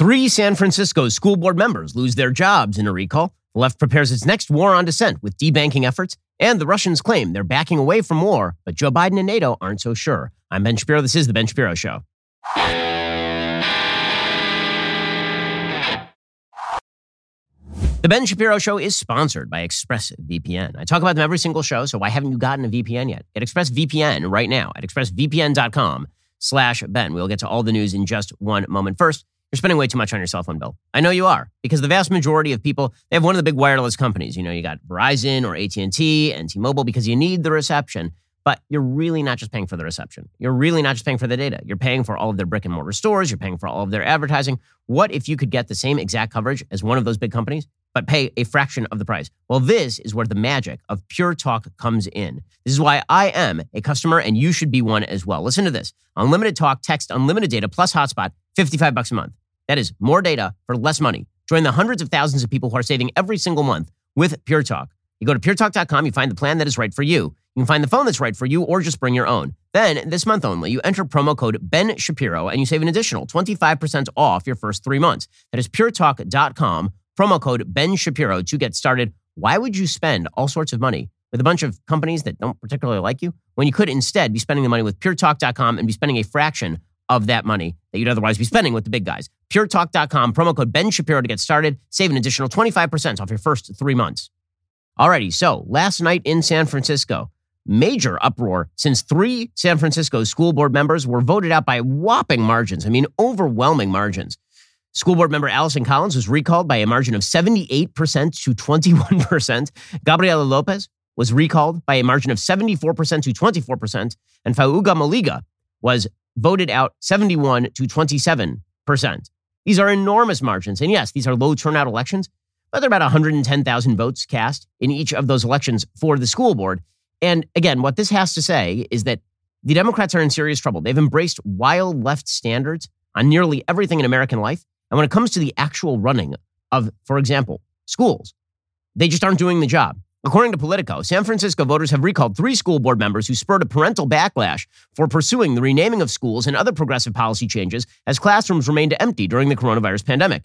Three San Francisco school board members lose their jobs in a recall. The left prepares its next war on dissent with debanking efforts, and the Russians claim they're backing away from war, but Joe Biden and NATO aren't so sure. I'm Ben Shapiro. This is The Ben Shapiro Show. The Ben Shapiro Show is sponsored by ExpressVPN. I talk about them every single show, so why haven't you gotten a VPN yet? Get ExpressVPN right now at expressvpn.com slash Ben. We'll get to all the news in just one moment. First, you're spending way too much on your cell phone bill. I know you are, because the vast majority of people, they have one of the big wireless companies. You know, you got Verizon or AT&T and T-Mobile because you need the reception but you're really not just paying for the reception. You're really not just paying for the data. You're paying for all of their brick and mortar stores. You're paying for all of their advertising. What if you could get the same exact coverage as one of those big companies, but pay a fraction of the price? Well, this is where the magic of Pure Talk comes in. This is why I am a customer and you should be one as well. Listen to this unlimited talk, text, unlimited data, plus hotspot, 55 bucks a month. That is more data for less money. Join the hundreds of thousands of people who are saving every single month with Pure Talk. You go to puretalk.com, you find the plan that is right for you. You can find the phone that's right for you or just bring your own. Then, this month only, you enter promo code Ben Shapiro and you save an additional 25% off your first three months. That is puretalk.com, promo code Ben Shapiro to get started. Why would you spend all sorts of money with a bunch of companies that don't particularly like you when you could instead be spending the money with puretalk.com and be spending a fraction of that money that you'd otherwise be spending with the big guys? Puretalk.com, promo code Ben Shapiro to get started. Save an additional 25% off your first three months. Alrighty, so last night in San Francisco, major uproar since three San Francisco school board members were voted out by whopping margins. I mean, overwhelming margins. School board member Allison Collins was recalled by a margin of 78% to 21%. Gabriela Lopez was recalled by a margin of 74% to 24%. And Faauuga Moliga was voted out 71 to 27%. These are enormous margins. And yes, these are low turnout elections, but there are about 110,000 votes cast in each of those elections for the school board. And again, what this has to say is that the Democrats are in serious trouble. They've embraced wild left standards on nearly everything in American life. And when it comes to the actual running of, for example, schools, they just aren't doing the job. According to Politico, San Francisco voters have recalled three school board members who spurred a parental backlash for pursuing the renaming of schools and other progressive policy changes as classrooms remained empty during the coronavirus pandemic.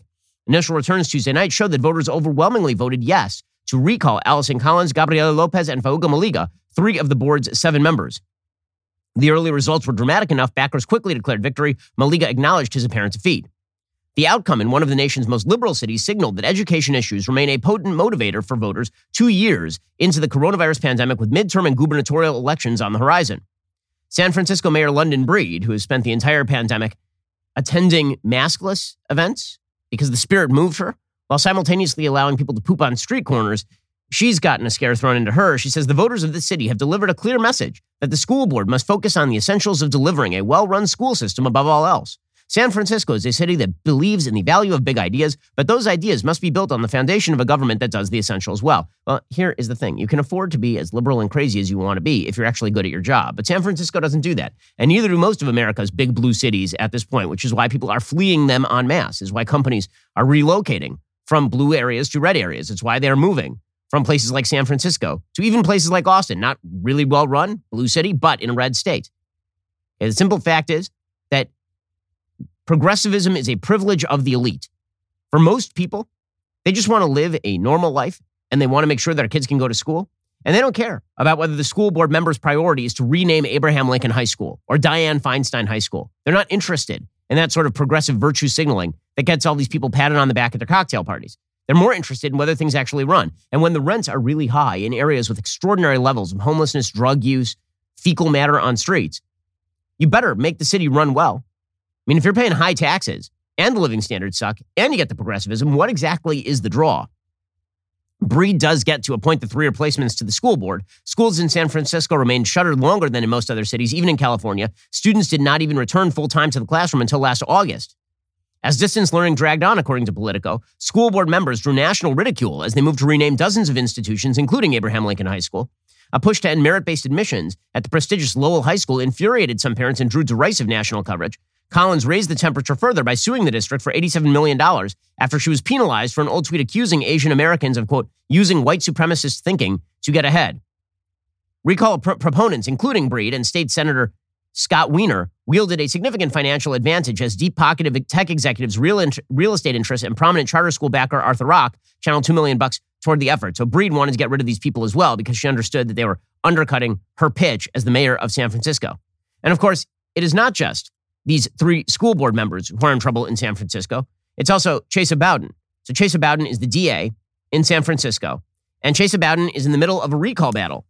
Initial returns Tuesday night showed that voters overwhelmingly voted yes to recall Allison Collins, Gabriela Lopez, and Faauuga Moliga, three of the board's seven members. The early results were dramatic enough, backers quickly declared victory. Moliga acknowledged his apparent defeat. The outcome in one of the nation's most liberal cities signaled that education issues remain a potent motivator for voters two years into the coronavirus pandemic with midterm and gubernatorial elections on the horizon. San Francisco Mayor London Breed, who has spent the entire pandemic attending maskless events because the spirit moved her, while simultaneously allowing people to poop on street corners, she's gotten a scare thrown into her. She says the voters of the city have delivered a clear message that the school board must focus on the essentials of delivering a well run school system above all else. San Francisco is a city that believes in the value of big ideas, but those ideas must be built on the foundation of a government that does the essentials well. Well, here is the thing you can afford to be as liberal and crazy as you want to be if you're actually good at your job. But San Francisco doesn't do that. And neither do most of America's big blue cities at this point, which is why people are fleeing them en masse, is why companies are relocating from blue areas to red areas. It's why they're moving from places like San Francisco to even places like Austin, not really well run, blue city, but in a red state. And the simple fact is progressivism is a privilege of the elite. For most people, they just want to live a normal life and they want to make sure that our kids can go to school. And they don't care about whether the school board member's priority is to rename Abraham Lincoln High School or Dianne Feinstein High School. They're not interested in that sort of progressive virtue signaling that gets all these people patted on the back at their cocktail parties. They're more interested in whether things actually run. And when the rents are really high in areas with extraordinary levels of homelessness, drug use, fecal matter on streets, you better make the city run well. I mean, if you're paying high taxes and the living standards suck and you get the progressivism, what exactly is the draw? Breed does get to appoint the three replacements to the school board. Schools in San Francisco remained shuttered longer than in most other cities, even in California. Students did not even return full time to the classroom until last August. As distance learning dragged on, according to Politico, school board members drew national ridicule as they moved to rename dozens of institutions, including Abraham Lincoln High School. A push to end merit based admissions at the prestigious Lowell High School infuriated some parents and drew derisive national coverage. Collins raised the temperature further by suing the district for $87 million after she was penalized for an old tweet accusing Asian Americans of, quote, using white supremacist thinking to get ahead. Recall pr- proponents, including Breed and State Senator Scott Wiener, wielded a significant financial advantage as deep pocketed tech executives, real, int- real estate interests, and prominent charter school backer Arthur Rock channeled two million bucks toward the effort. So Breed wanted to get rid of these people as well because she understood that they were undercutting her pitch as the mayor of San Francisco. And of course, it is not just these three school board members who are in trouble in San Francisco. It's also Chesa Boudin. So Chesa Boudin is the DA in San Francisco. And Chesa Boudin is in the middle of a recall battle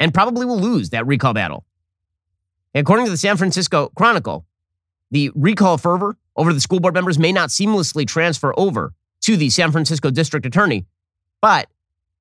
and probably will lose that recall battle. According to the San Francisco Chronicle, the recall fervor over the school board members may not seamlessly transfer over to the San Francisco district attorney, but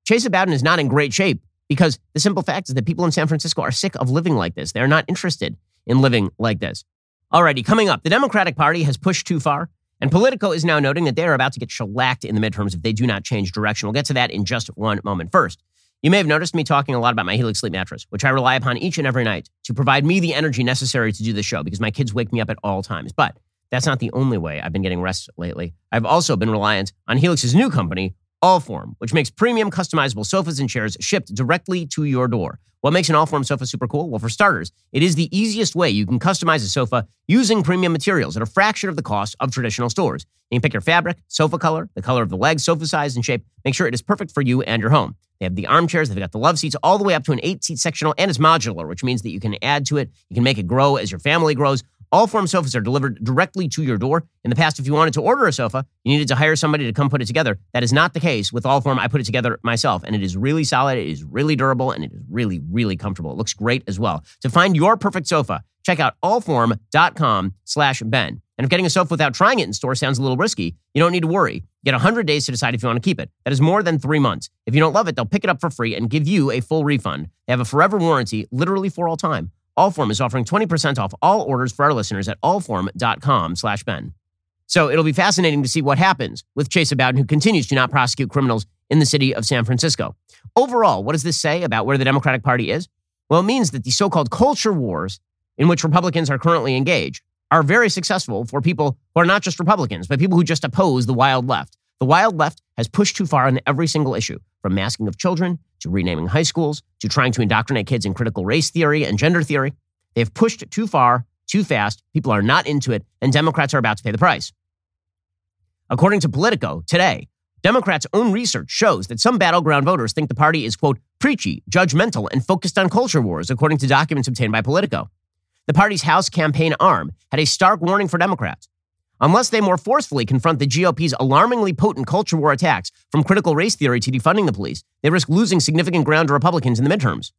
Chesa Boudin is not in great shape because the simple fact is that people in San Francisco are sick of living like this. They're not interested in living like this. Alrighty, coming up, the Democratic Party has pushed too far, and Politico is now noting that they are about to get shellacked in the midterms if they do not change direction. We'll get to that in just one moment. First, you may have noticed me talking a lot about my Helix sleep mattress, which I rely upon each and every night to provide me the energy necessary to do the show because my kids wake me up at all times. But that's not the only way I've been getting rest lately. I've also been reliant on Helix's new company, Allform, which makes premium customizable sofas and chairs shipped directly to your door. What makes an Allform sofa super cool? Well, for starters, it is the easiest way you can customize a sofa using premium materials at a fraction of the cost of traditional stores. You can pick your fabric, sofa color, the color of the legs, sofa size, and shape. Make sure it is perfect for you and your home. They have the armchairs, they've got the love seats, all the way up to an eight seat sectional, and it's modular, which means that you can add to it. You can make it grow as your family grows. Allform sofas are delivered directly to your door. In the past, if you wanted to order a sofa, you needed to hire somebody to come put it together. That is not the case with Allform. I put it together myself, and it is really solid, it is really durable, and it is really, really comfortable. It looks great as well. To find your perfect sofa, check out allform.com slash Ben. And if getting a sofa without trying it in store sounds a little risky, you don't need to worry. Get 100 days to decide if you want to keep it. That is more than three months. If you don't love it, they'll pick it up for free and give you a full refund. They have a forever warranty, literally for all time. Allform is offering 20% off all orders for our listeners at allform.com slash Ben. So it'll be fascinating to see what happens with Chesa Boudin, who continues to not prosecute criminals in the city of San Francisco. Overall, what does this say about where the Democratic Party is? Well, it means that the so called culture wars in which Republicans are currently engaged are very successful for people who are not just Republicans, but people who just oppose the wild left. The wild left has pushed too far on every single issue, from masking of children to renaming high schools to trying to indoctrinate kids in critical race theory and gender theory. They have pushed too far, too fast. People are not into it, and Democrats are about to pay the price. According to Politico today, Democrats' own research shows that some battleground voters think the party is, quote, preachy, judgmental, and focused on culture wars, according to documents obtained by Politico. The party's House campaign arm had a stark warning for Democrats. Unless they more forcefully confront the GOP's alarmingly potent culture war attacks, from critical race theory to defunding the police, they risk losing significant ground to Republicans in the midterms.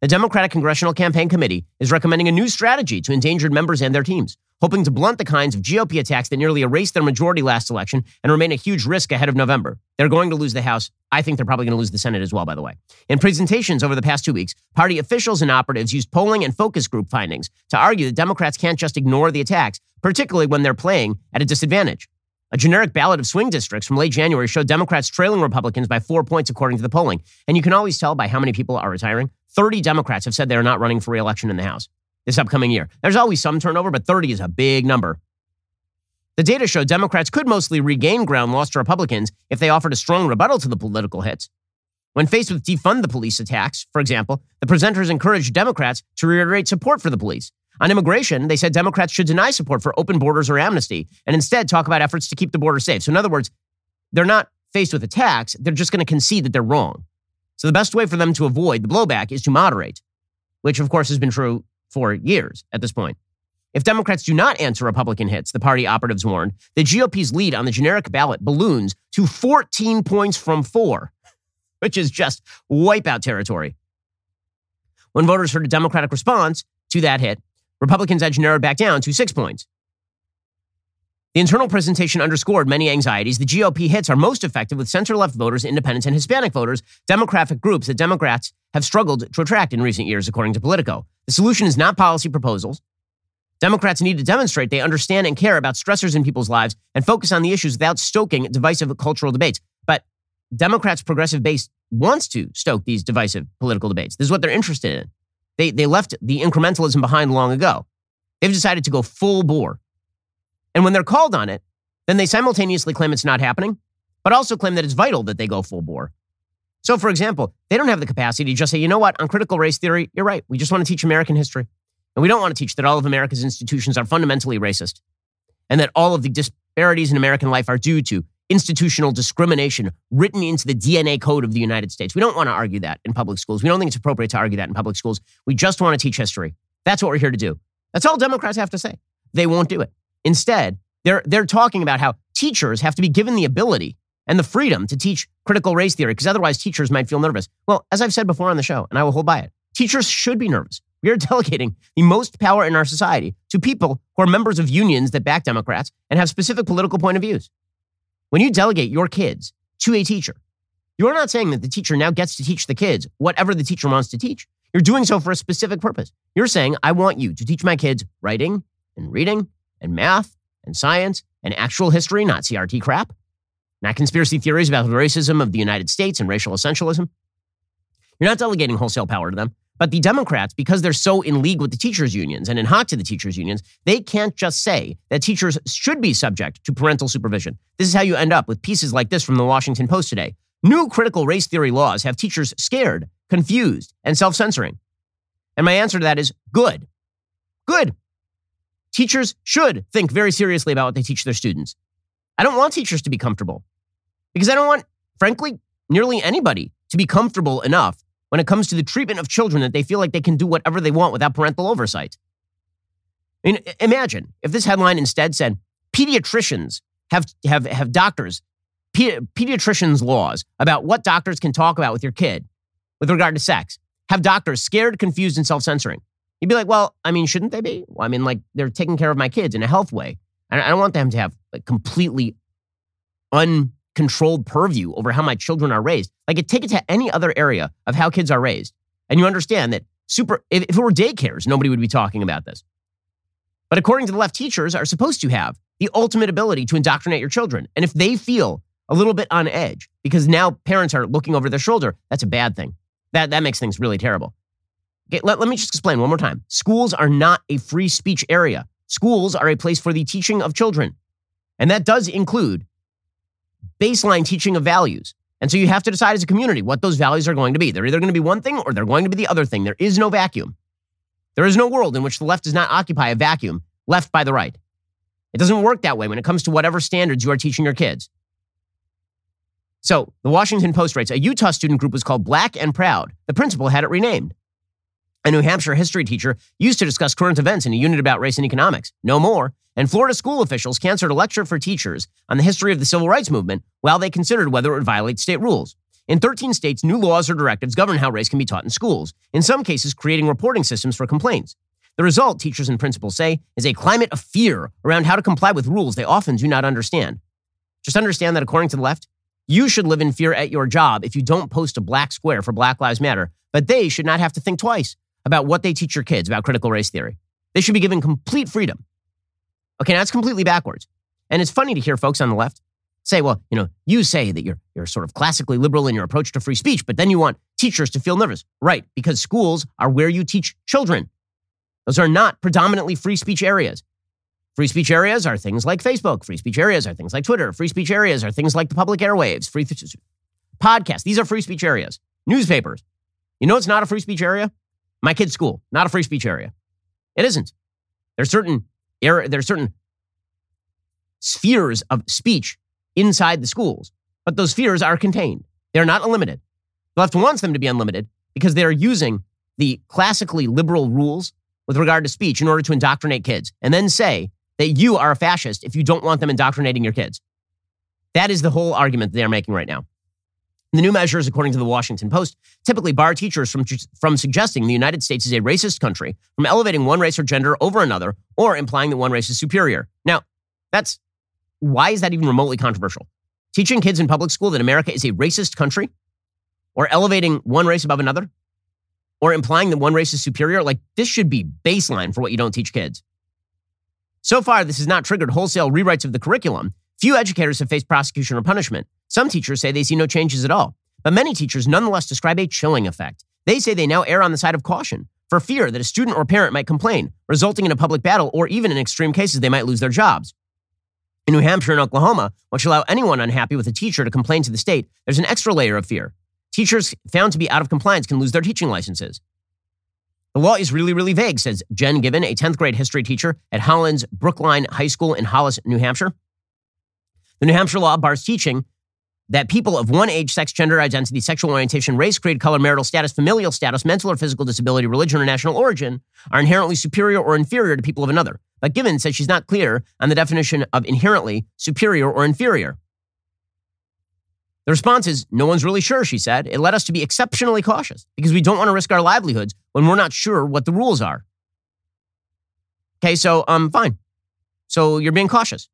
The Democratic Congressional Campaign Committee is recommending a new strategy to endangered members and their teams, hoping to blunt the kinds of GOP attacks that nearly erased their majority last election and remain a huge risk ahead of November. They're going to lose the House. I think they're probably going to lose the Senate as well, by the way. In presentations over the past two weeks, party officials and operatives used polling and focus group findings to argue that Democrats can't just ignore the attacks, particularly when they're playing at a disadvantage. A generic ballot of swing districts from late January showed Democrats trailing Republicans by four points, according to the polling. And you can always tell by how many people are retiring. 30 Democrats have said they are not running for reelection in the House this upcoming year. There's always some turnover, but 30 is a big number. The data show Democrats could mostly regain ground lost to Republicans if they offered a strong rebuttal to the political hits. When faced with defund the police attacks, for example, the presenters encouraged Democrats to reiterate support for the police. On immigration, they said Democrats should deny support for open borders or amnesty and instead talk about efforts to keep the border safe. So, in other words, they're not faced with attacks, they're just going to concede that they're wrong. So, the best way for them to avoid the blowback is to moderate, which, of course, has been true for years at this point. If Democrats do not answer Republican hits, the party operatives warned, the GOP's lead on the generic ballot balloons to 14 points from four, which is just wipeout territory. When voters heard a Democratic response to that hit, Republicans' edged narrowed back down to six points. The internal presentation underscored many anxieties. The GOP hits are most effective with center left voters, independents, and Hispanic voters, demographic groups that Democrats have struggled to attract in recent years, according to Politico. The solution is not policy proposals. Democrats need to demonstrate they understand and care about stressors in people's lives and focus on the issues without stoking divisive cultural debates. But Democrats' progressive base wants to stoke these divisive political debates. This is what they're interested in. They, they left the incrementalism behind long ago. They've decided to go full bore. And when they're called on it, then they simultaneously claim it's not happening, but also claim that it's vital that they go full bore. So, for example, they don't have the capacity to just say, you know what, on critical race theory, you're right. We just want to teach American history. And we don't want to teach that all of America's institutions are fundamentally racist and that all of the disparities in American life are due to institutional discrimination written into the DNA code of the United States. We don't want to argue that in public schools. We don't think it's appropriate to argue that in public schools. We just want to teach history. That's what we're here to do. That's all Democrats have to say. They won't do it. Instead, they're, they're talking about how teachers have to be given the ability and the freedom to teach critical race theory because otherwise teachers might feel nervous. Well, as I've said before on the show, and I will hold by it, teachers should be nervous. We are delegating the most power in our society to people who are members of unions that back Democrats and have specific political point of views. When you delegate your kids to a teacher, you're not saying that the teacher now gets to teach the kids whatever the teacher wants to teach. You're doing so for a specific purpose. You're saying, I want you to teach my kids writing and reading and math and science and actual history, not CRT crap, not conspiracy theories about the racism of the United States and racial essentialism. You're not delegating wholesale power to them. But the Democrats, because they're so in league with the teachers' unions and in hot to the teachers' unions, they can't just say that teachers should be subject to parental supervision. This is how you end up with pieces like this from the Washington Post today. New critical race theory laws have teachers scared, confused, and self censoring. And my answer to that is good. Good. Teachers should think very seriously about what they teach their students. I don't want teachers to be comfortable because I don't want, frankly, nearly anybody to be comfortable enough when it comes to the treatment of children that they feel like they can do whatever they want without parental oversight. I mean, imagine if this headline instead said pediatricians have, have, have doctors, pediatricians' laws about what doctors can talk about with your kid with regard to sex, have doctors scared, confused, and self censoring. You'd be like, well, I mean, shouldn't they be? Well, I mean, like, they're taking care of my kids in a health way. I don't want them to have like, completely uncontrolled purview over how my children are raised. Like, take it to any other area of how kids are raised. And you understand that super, if, if it were daycares, nobody would be talking about this. But according to the left, teachers are supposed to have the ultimate ability to indoctrinate your children. And if they feel a little bit on edge because now parents are looking over their shoulder, that's a bad thing. That, that makes things really terrible. Okay, let, let me just explain one more time. Schools are not a free speech area. Schools are a place for the teaching of children. And that does include baseline teaching of values. And so you have to decide as a community what those values are going to be. They're either going to be one thing or they're going to be the other thing. There is no vacuum. There is no world in which the left does not occupy a vacuum left by the right. It doesn't work that way when it comes to whatever standards you are teaching your kids. So the Washington Post writes a Utah student group was called Black and Proud. The principal had it renamed. A New Hampshire history teacher used to discuss current events in a unit about race and economics. No more. And Florida school officials canceled a lecture for teachers on the history of the civil rights movement while they considered whether it would violate state rules. In 13 states, new laws or directives govern how race can be taught in schools, in some cases, creating reporting systems for complaints. The result, teachers and principals say, is a climate of fear around how to comply with rules they often do not understand. Just understand that according to the left, you should live in fear at your job if you don't post a black square for Black Lives Matter, but they should not have to think twice about what they teach your kids about critical race theory. They should be given complete freedom. Okay, now it's completely backwards. And it's funny to hear folks on the left say, well, you know, you say that you're, you're sort of classically liberal in your approach to free speech, but then you want teachers to feel nervous. Right, because schools are where you teach children. Those are not predominantly free speech areas. Free speech areas are things like Facebook. Free speech areas are things like Twitter. Free speech areas are things like the public airwaves, free th- podcasts. These are free speech areas. Newspapers. You know it's not a free speech area? My kid's school, not a free speech area. It isn't. There's certain there are certain spheres of speech inside the schools, but those spheres are contained. They're not unlimited. The left wants them to be unlimited because they are using the classically liberal rules with regard to speech in order to indoctrinate kids and then say that you are a fascist if you don't want them indoctrinating your kids. That is the whole argument they're making right now. The new measures, according to the Washington Post, typically bar teachers from, from suggesting the United States is a racist country, from elevating one race or gender over another, or implying that one race is superior. Now, that's why is that even remotely controversial? Teaching kids in public school that America is a racist country, or elevating one race above another, or implying that one race is superior, like this should be baseline for what you don't teach kids. So far, this has not triggered wholesale rewrites of the curriculum. Few educators have faced prosecution or punishment. Some teachers say they see no changes at all, but many teachers nonetheless describe a chilling effect. They say they now err on the side of caution for fear that a student or parent might complain, resulting in a public battle, or even in extreme cases, they might lose their jobs. In New Hampshire and Oklahoma, which allow anyone unhappy with a teacher to complain to the state, there's an extra layer of fear. Teachers found to be out of compliance can lose their teaching licenses. The law is really, really vague, says Jen Given, a 10th grade history teacher at Hollis Brookline High School in Hollis, New Hampshire. The New Hampshire law bars teaching that people of one age, sex, gender identity, sexual orientation, race, creed, color, marital status, familial status, mental or physical disability, religion, or national origin are inherently superior or inferior to people of another. But Given says she's not clear on the definition of inherently superior or inferior. The response is, no one's really sure, she said. It led us to be exceptionally cautious because we don't want to risk our livelihoods when we're not sure what the rules are. Okay, so um, fine. So you're being cautious.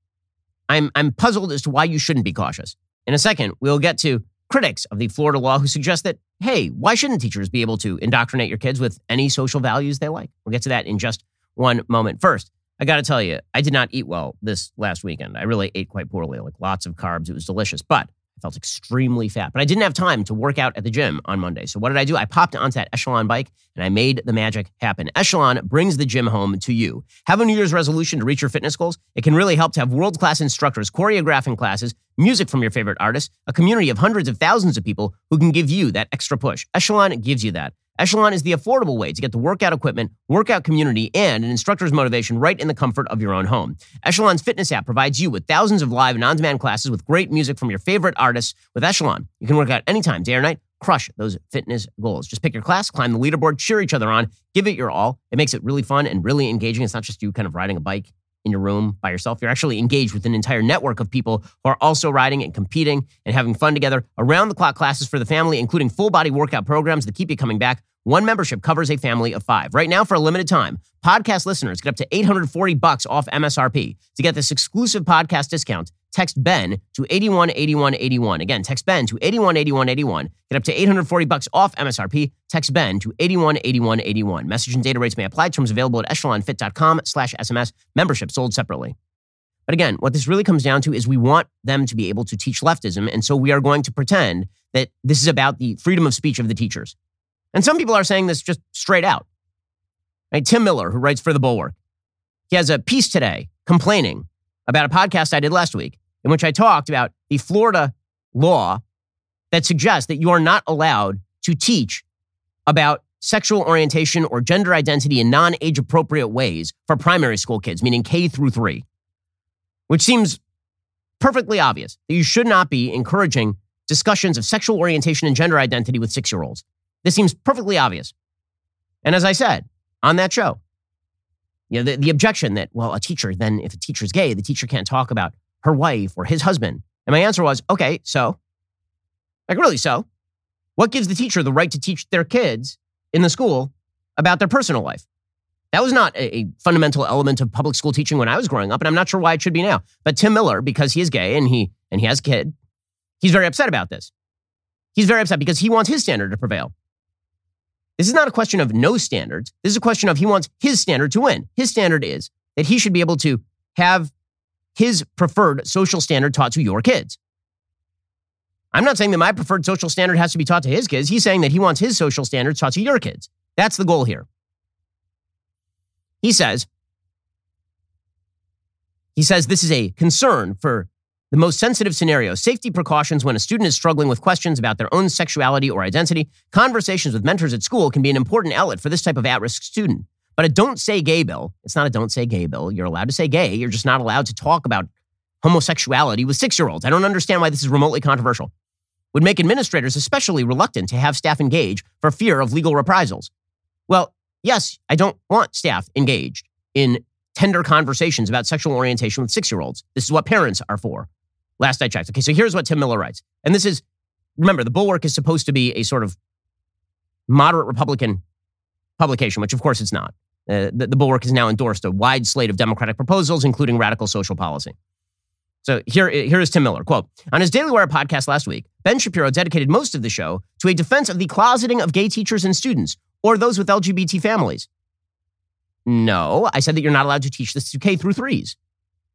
I'm, I'm puzzled as to why you shouldn't be cautious. In a second, we'll get to critics of the Florida law who suggest that, hey, why shouldn't teachers be able to indoctrinate your kids with any social values they like? We'll get to that in just one moment. First, I got to tell you, I did not eat well this last weekend. I really ate quite poorly, like lots of carbs. It was delicious, but I felt extremely fat. But I didn't have time to work out at the gym on Monday. So what did I do? I popped onto that Echelon bike and I made the magic happen. Echelon brings the gym home to you. Have a New Year's resolution to reach your fitness goals? It can really help to have world class instructors choreographing classes, music from your favorite artists, a community of hundreds of thousands of people who can give you that extra push. Echelon gives you that. Echelon is the affordable way to get the workout equipment, workout community, and an instructor's motivation right in the comfort of your own home. Echelon's fitness app provides you with thousands of live and on demand classes with great music from your favorite artists. With Echelon, you can work out anytime, day or night, crush those fitness goals. Just pick your class, climb the leaderboard, cheer each other on, give it your all. It makes it really fun and really engaging. It's not just you kind of riding a bike in your room by yourself. You're actually engaged with an entire network of people who are also riding and competing and having fun together. Around the clock classes for the family, including full body workout programs that keep you coming back. One membership covers a family of five. Right now, for a limited time, podcast listeners get up to 840 bucks off MSRP. To get this exclusive podcast discount, text Ben to 818181. Again, text Ben to 818181. Get up to 840 bucks off MSRP. Text Ben to 818181. Message and data rates may apply. Terms available at echelonfit.com slash SMS. Membership sold separately. But again, what this really comes down to is we want them to be able to teach leftism. And so we are going to pretend that this is about the freedom of speech of the teachers. And some people are saying this just straight out. Right? Tim Miller, who writes for The Bulwark, he has a piece today complaining about a podcast I did last week in which I talked about the Florida law that suggests that you are not allowed to teach about sexual orientation or gender identity in non age appropriate ways for primary school kids, meaning K through three, which seems perfectly obvious that you should not be encouraging discussions of sexual orientation and gender identity with six year olds. This seems perfectly obvious. And as I said on that show, you know, the, the objection that, well, a teacher, then if a teacher's gay, the teacher can't talk about her wife or his husband. And my answer was, okay, so, like, really, so? What gives the teacher the right to teach their kids in the school about their personal life? That was not a, fundamental element of public school teaching when I was growing up, and I'm not sure why it should be now. But Tim Miller, because he is gay and he and he has a kid, he's very upset about this. He's very upset because he wants his standard to prevail. This is not a question of no standards. This is a question of he wants his standard to win. His standard is that he should be able to have his preferred social standard taught to your kids. I'm not saying that my preferred social standard has to be taught to his kids. He's saying that he wants his social standards taught to your kids. That's the goal here. He says, he says this is a concern for the most sensitive scenario safety precautions when a student is struggling with questions about their own sexuality or identity. Conversations with mentors at school can be an important outlet for this type of at risk student. But a don't say gay bill, it's not a don't say gay bill. You're allowed to say gay. You're just not allowed to talk about homosexuality with six year olds. I don't understand why this is remotely controversial. Would make administrators especially reluctant to have staff engage for fear of legal reprisals. Well, yes, I don't want staff engaged in tender conversations about sexual orientation with six year olds. This is what parents are for. Last I checked. Okay, so here's what Tim Miller writes. And this is, remember, the Bulwark is supposed to be a sort of moderate Republican publication, which of course it's not. Uh, the, the Bulwark has now endorsed a wide slate of Democratic proposals, including radical social policy. So here, here is Tim Miller. Quote On his Daily Wire podcast last week, Ben Shapiro dedicated most of the show to a defense of the closeting of gay teachers and students or those with LGBT families. No, I said that you're not allowed to teach this to K through threes.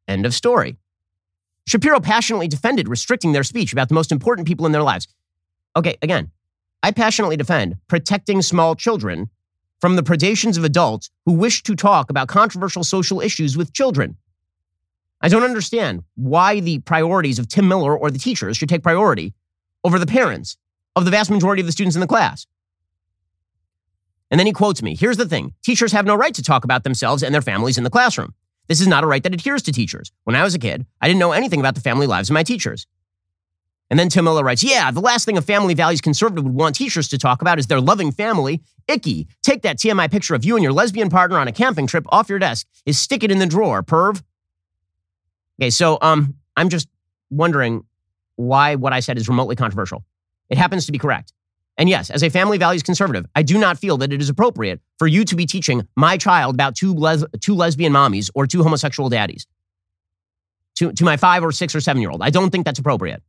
End of story. Shapiro passionately defended restricting their speech about the most important people in their lives. Okay, again, I passionately defend protecting small children from the predations of adults who wish to talk about controversial social issues with children. I don't understand why the priorities of Tim Miller or the teachers should take priority over the parents of the vast majority of the students in the class. And then he quotes me Here's the thing teachers have no right to talk about themselves and their families in the classroom. This is not a right that adheres to teachers. When I was a kid, I didn't know anything about the family lives of my teachers. And then Tim Miller writes, Yeah, the last thing a family values conservative would want teachers to talk about is their loving family. Icky. Take that TMI picture of you and your lesbian partner on a camping trip off your desk is stick it in the drawer, perv. Okay, so um, I'm just wondering why what I said is remotely controversial. It happens to be correct. And yes, as a family values conservative, I do not feel that it is appropriate for you to be teaching my child about two, les- two lesbian mommies or two homosexual daddies to, to my five or six or seven year old. I don't think that's appropriate.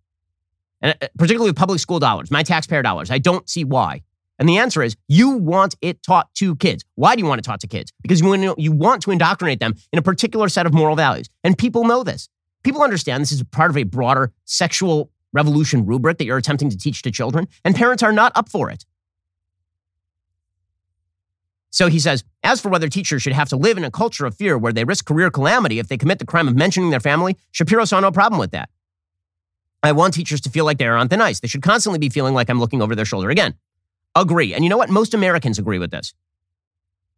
And uh, particularly with public school dollars, my taxpayer dollars. I don't see why. And the answer is you want it taught to kids. Why do you want it taught to kids? Because you, you want to indoctrinate them in a particular set of moral values. And people know this. People understand this is part of a broader sexual revolution rubric that you're attempting to teach to children, and parents are not up for it. So he says, as for whether teachers should have to live in a culture of fear where they risk career calamity if they commit the crime of mentioning their family, Shapiro saw no problem with that. I want teachers to feel like they are on thin ice. They should constantly be feeling like I'm looking over their shoulder again. Agree. And you know what? Most Americans agree with this.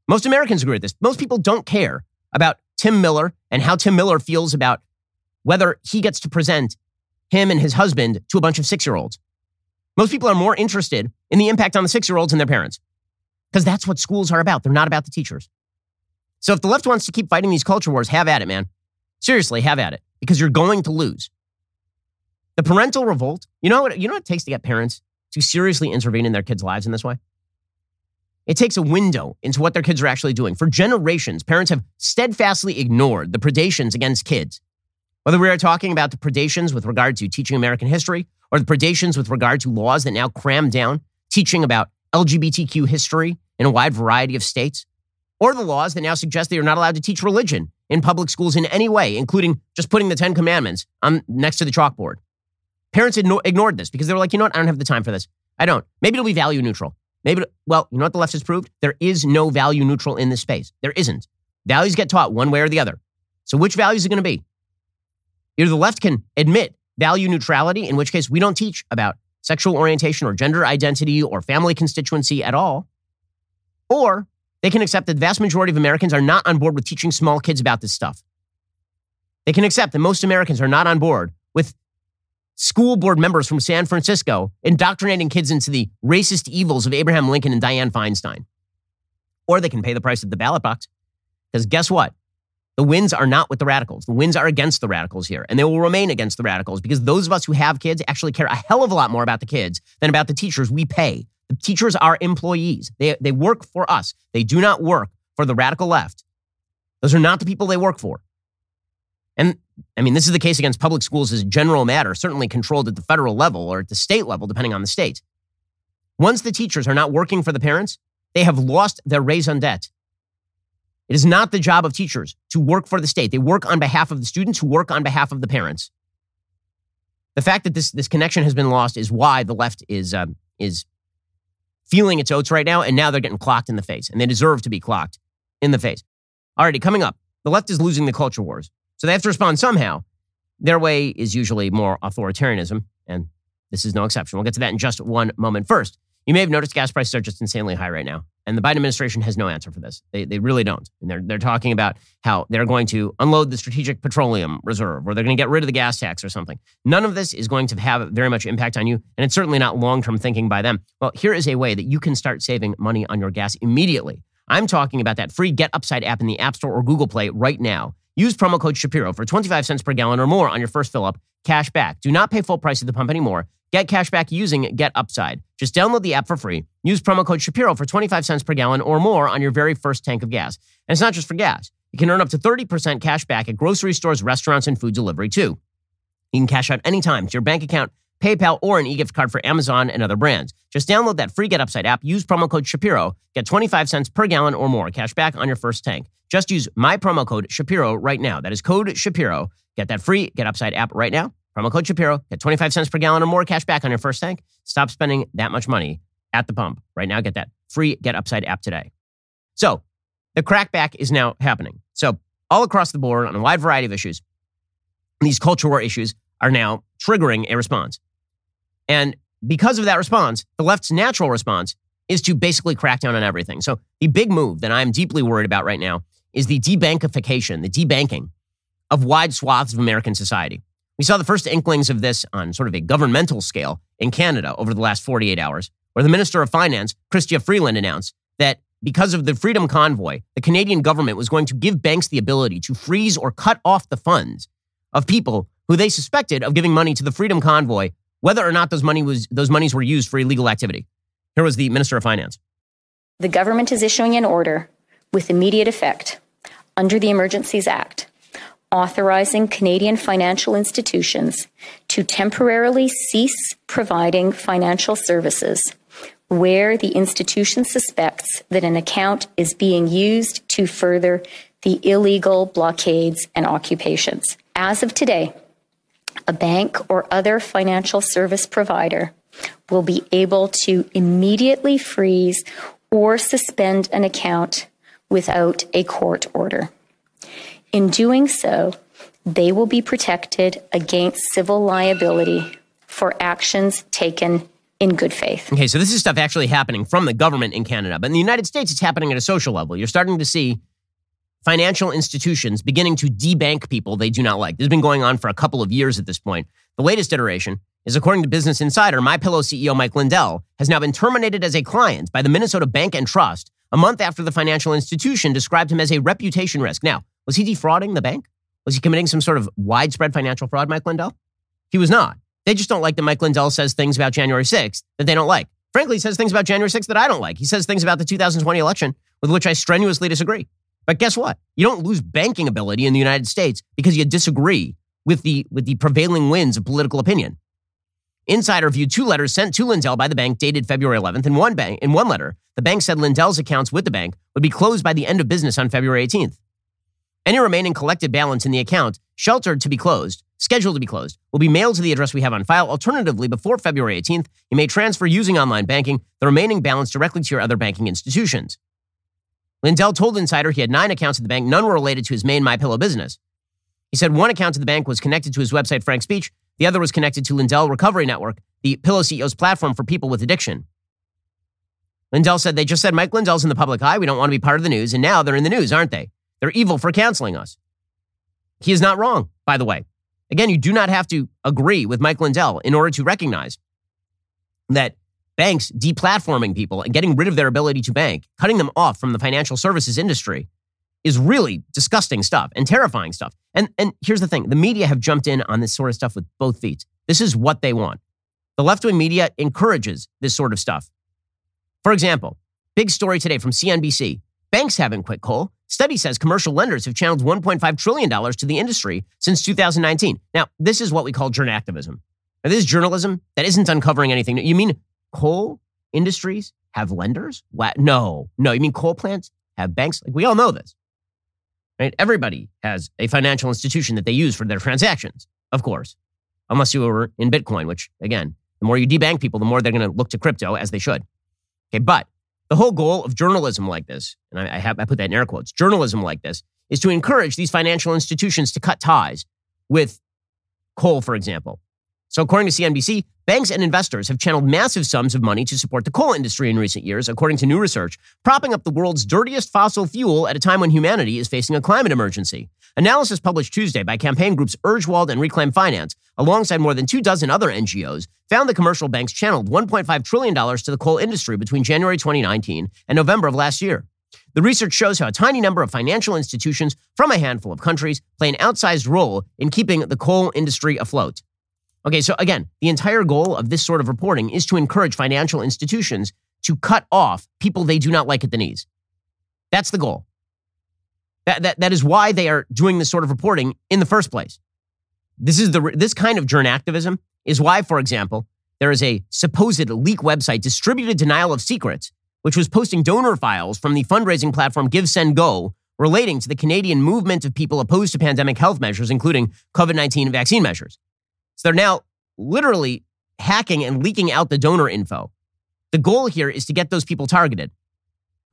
Most Americans agree with this. Most people don't care about Tim Miller and how Tim Miller feels about whether he gets to present him and his husband to a bunch of six year olds. Most people are more interested in the impact on the six year olds and their parents because that's what schools are about. They're not about the teachers. So if the left wants to keep fighting these culture wars, have at it, man. Seriously, have at it because you're going to lose. The parental revolt, you know what, you know what it takes to get parents to seriously intervene in their kids' lives in this way? It takes a window into what their kids are actually doing. For generations, parents have steadfastly ignored the predations against kids whether we are talking about the predations with regard to teaching American history or the predations with regard to laws that now cram down teaching about LGBTQ history in a wide variety of states, or the laws that now suggest that you're not allowed to teach religion in public schools in any way, including just putting the Ten Commandments on next to the chalkboard. Parents ignored this because they were like, you know what? I don't have the time for this. I don't. Maybe it'll be value neutral. Maybe, well, you know what the left has proved? There is no value neutral in this space. There isn't. Values get taught one way or the other. So which values are going to be? Either the left can admit value neutrality, in which case we don't teach about sexual orientation or gender identity or family constituency at all, or they can accept that the vast majority of Americans are not on board with teaching small kids about this stuff. They can accept that most Americans are not on board with school board members from San Francisco indoctrinating kids into the racist evils of Abraham Lincoln and Dianne Feinstein. Or they can pay the price of the ballot box. Because guess what? The wins are not with the radicals. The wins are against the radicals here, and they will remain against the radicals because those of us who have kids actually care a hell of a lot more about the kids than about the teachers we pay. The teachers are employees. They, they work for us. They do not work for the radical left. Those are not the people they work for. I mean, this is the case against public schools as a general matter, certainly controlled at the federal level or at the state level, depending on the state. Once the teachers are not working for the parents, they have lost their raison d'etre. It is not the job of teachers to work for the state. They work on behalf of the students who work on behalf of the parents. The fact that this, this connection has been lost is why the left is, um, is feeling its oats right now, and now they're getting clocked in the face, and they deserve to be clocked in the face. Alrighty, coming up, the left is losing the culture wars. So they have to respond somehow. Their way is usually more authoritarianism, and this is no exception. We'll get to that in just one moment. First, you may have noticed gas prices are just insanely high right now. And the Biden administration has no answer for this. They, they really don't. And they're, they're talking about how they're going to unload the strategic petroleum reserve or they're going to get rid of the gas tax or something. None of this is going to have very much impact on you. And it's certainly not long term thinking by them. Well, here is a way that you can start saving money on your gas immediately. I'm talking about that free Get Upside app in the App Store or Google Play right now. Use promo code Shapiro for 25 cents per gallon or more on your first fill up. Cash back. Do not pay full price at the pump anymore. Get cash back using Get Upside. Just download the app for free. Use promo code Shapiro for 25 cents per gallon or more on your very first tank of gas. And it's not just for gas. You can earn up to 30% cash back at grocery stores, restaurants, and food delivery too. You can cash out anytime to your bank account, PayPal, or an e-gift card for Amazon and other brands. Just download that free Get Upside app, use promo code Shapiro, get 25 cents per gallon or more cash back on your first tank. Just use my promo code Shapiro right now. That is code Shapiro. Get that free Get Upside app right now. Promo code Shapiro. Get 25 cents per gallon or more cash back on your first tank. Stop spending that much money at the pump. Right now, get that free Get Upside app today. So, the crackback is now happening. So, all across the board on a wide variety of issues, these culture war issues are now triggering a response. And because of that response, the left's natural response is to basically crack down on everything. So the big move that I'm deeply worried about right now is the debankification, the debanking of wide swaths of American society. We saw the first inklings of this on sort of a governmental scale in Canada over the last 48 hours, where the Minister of Finance, Chrystia Freeland, announced that because of the Freedom Convoy, the Canadian government was going to give banks the ability to freeze or cut off the funds of people who they suspected of giving money to the Freedom Convoy, whether or not those money was those monies were used for illegal activity. Here was the Minister of Finance. The government is issuing an order with immediate effect under the Emergencies Act authorizing Canadian financial institutions to temporarily cease providing financial services where the institution suspects that an account is being used to further the illegal blockades and occupations. As of today, a bank or other financial service provider will be able to immediately freeze or suspend an account without a court order. In doing so, they will be protected against civil liability for actions taken in good faith. Okay, so this is stuff actually happening from the government in Canada. But in the United States, it's happening at a social level. You're starting to see financial institutions beginning to debank people they do not like. This has been going on for a couple of years at this point. The latest iteration is according to Business Insider, My Pillow CEO Mike Lindell has now been terminated as a client by the Minnesota Bank and Trust a month after the financial institution described him as a reputation risk. Now, was he defrauding the bank? Was he committing some sort of widespread financial fraud, Mike Lindell? He was not. They just don't like that Mike Lindell says things about January 6th that they don't like. Frankly, he says things about January 6th that I don't like. He says things about the 2020 election with which I strenuously disagree. But guess what? You don't lose banking ability in the United States because you disagree with the, with the prevailing winds of political opinion. Insider viewed two letters sent to Lindell by the bank dated February 11th. In one, bank, in one letter, the bank said Lindell's accounts with the bank would be closed by the end of business on February 18th. Any remaining collected balance in the account, sheltered to be closed, scheduled to be closed, will be mailed to the address we have on file. Alternatively, before February 18th, you may transfer using online banking the remaining balance directly to your other banking institutions. Lindell told Insider he had nine accounts at the bank, none were related to his main MyPillow business. He said one account at the bank was connected to his website, Frank Speech. The other was connected to Lindell Recovery Network, the Pillow CEO's platform for people with addiction. Lindell said they just said Mike Lindell's in the public eye. We don't want to be part of the news. And now they're in the news, aren't they? They're evil for canceling us. He is not wrong, by the way. Again, you do not have to agree with Mike Lindell in order to recognize that banks deplatforming people and getting rid of their ability to bank, cutting them off from the financial services industry is really disgusting stuff and terrifying stuff. And and here's the thing, the media have jumped in on this sort of stuff with both feet. This is what they want. The left-wing media encourages this sort of stuff. For example, big story today from CNBC. Banks haven't quit coal. Study says commercial lenders have channeled $1.5 trillion to the industry since 2019. Now, this is what we call journalism. Now, this is journalism that isn't uncovering anything. You mean coal industries have lenders? What? No, no. You mean coal plants have banks? Like we all know this, right? Everybody has a financial institution that they use for their transactions, of course, unless you were in Bitcoin, which again, the more you debank people, the more they're going to look to crypto as they should. Okay, but the whole goal of journalism like this, and I, I, have, I put that in air quotes, journalism like this, is to encourage these financial institutions to cut ties with coal, for example. So, according to CNBC, banks and investors have channeled massive sums of money to support the coal industry in recent years, according to new research, propping up the world's dirtiest fossil fuel at a time when humanity is facing a climate emergency. Analysis published Tuesday by campaign groups Urgewald and Reclaim Finance, alongside more than two dozen other NGOs, found the commercial banks channeled $1.5 trillion to the coal industry between January 2019 and November of last year. The research shows how a tiny number of financial institutions from a handful of countries play an outsized role in keeping the coal industry afloat. Okay, so again, the entire goal of this sort of reporting is to encourage financial institutions to cut off people they do not like at the knees. That's the goal. That, that, that is why they are doing this sort of reporting in the first place. This is the this kind of journal activism is why, for example, there is a supposed leak website, Distributed Denial of Secrets, which was posting donor files from the fundraising platform GiveSendGo relating to the Canadian movement of people opposed to pandemic health measures, including COVID 19 vaccine measures. So they're now literally hacking and leaking out the donor info. The goal here is to get those people targeted.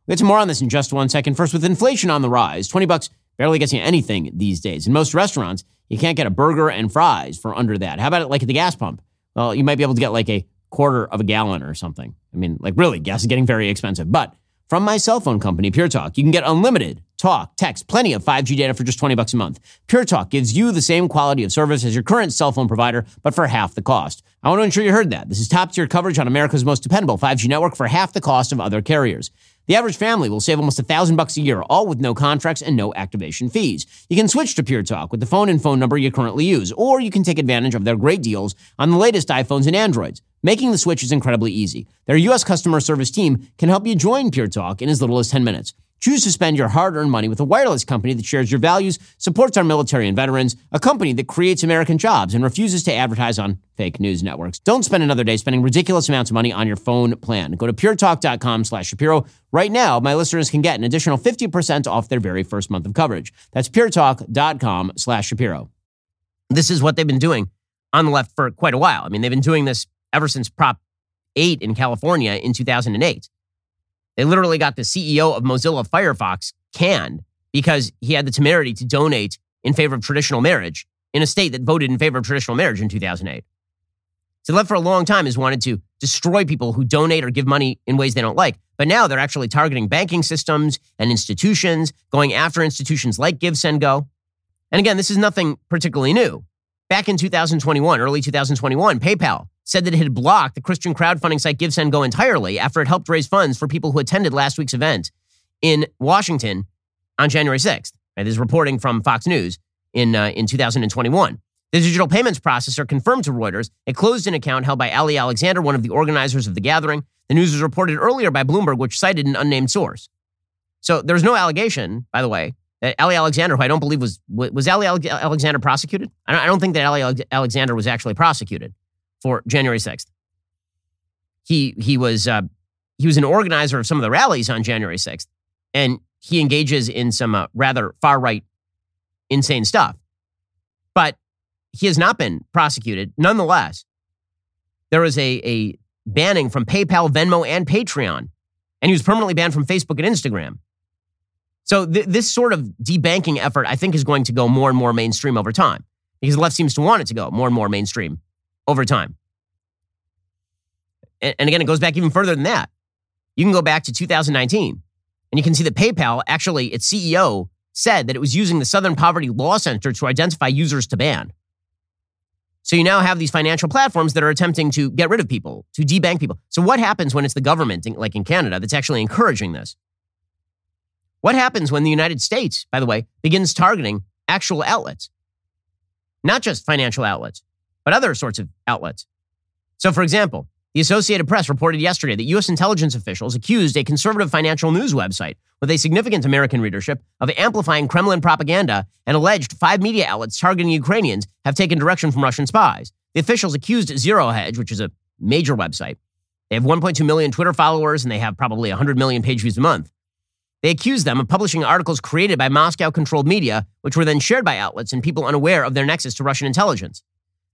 We'll get to more on this in just one second. First, with inflation on the rise, 20 bucks barely gets you anything these days. In most restaurants, you can't get a burger and fries for under that. How about it like at the gas pump? Well, you might be able to get like a quarter of a gallon or something. I mean, like really, gas is getting very expensive. But from my cell phone company, Pure Talk, you can get unlimited talk, text, plenty of 5G data for just 20 bucks a month. Pure Talk gives you the same quality of service as your current cell phone provider, but for half the cost. I want to ensure you heard that. This is top tier coverage on America's most dependable 5G network for half the cost of other carriers. The average family will save almost a thousand bucks a year, all with no contracts and no activation fees. You can switch to Pure Talk with the phone and phone number you currently use, or you can take advantage of their great deals on the latest iPhones and Androids. Making the switch is incredibly easy. Their U.S. customer service team can help you join Pure Talk in as little as 10 minutes. Choose to spend your hard earned money with a wireless company that shares your values, supports our military and veterans, a company that creates American jobs, and refuses to advertise on fake news networks. Don't spend another day spending ridiculous amounts of money on your phone plan. Go to puretalk.com slash Shapiro. Right now, my listeners can get an additional 50% off their very first month of coverage. That's puretalk.com slash Shapiro. This is what they've been doing on the left for quite a while. I mean, they've been doing this ever since Prop 8 in California in 2008. They literally got the CEO of Mozilla Firefox canned because he had the temerity to donate in favor of traditional marriage in a state that voted in favor of traditional marriage in 2008. So left for a long time has wanted to destroy people who donate or give money in ways they don't like. But now they're actually targeting banking systems and institutions, going after institutions like Give, Send, Go. And again, this is nothing particularly new. Back in 2021, early 2021, PayPal said that it had blocked the Christian crowdfunding site GiveSendGo entirely after it helped raise funds for people who attended last week's event in Washington on January 6th. Right, this is reporting from Fox News in, uh, in 2021. The digital payments processor confirmed to Reuters it closed an account held by Ali Alexander, one of the organizers of the gathering. The news was reported earlier by Bloomberg, which cited an unnamed source. So there's no allegation, by the way, that Ali Alexander, who I don't believe was was Ali Alexander prosecuted. I don't think that Ali Alexander was actually prosecuted for January 6th. He, he, was, uh, he was an organizer of some of the rallies on January 6th, and he engages in some uh, rather far right, insane stuff. But he has not been prosecuted. Nonetheless, there was a, a banning from PayPal, Venmo, and Patreon, and he was permanently banned from Facebook and Instagram. So th- this sort of debanking effort, I think, is going to go more and more mainstream over time because the left seems to want it to go more and more mainstream over time. And, and again, it goes back even further than that. You can go back to 2019 and you can see that PayPal, actually, its CEO said that it was using the Southern Poverty Law Center to identify users to ban. So you now have these financial platforms that are attempting to get rid of people, to debank people. So what happens when it's the government, like in Canada, that's actually encouraging this? What happens when the United States, by the way, begins targeting actual outlets? Not just financial outlets, but other sorts of outlets. So, for example, the Associated Press reported yesterday that U.S. intelligence officials accused a conservative financial news website with a significant American readership of amplifying Kremlin propaganda and alleged five media outlets targeting Ukrainians have taken direction from Russian spies. The officials accused Zero Hedge, which is a major website, they have 1.2 million Twitter followers and they have probably 100 million page views a month. They accused them of publishing articles created by Moscow controlled media, which were then shared by outlets and people unaware of their nexus to Russian intelligence.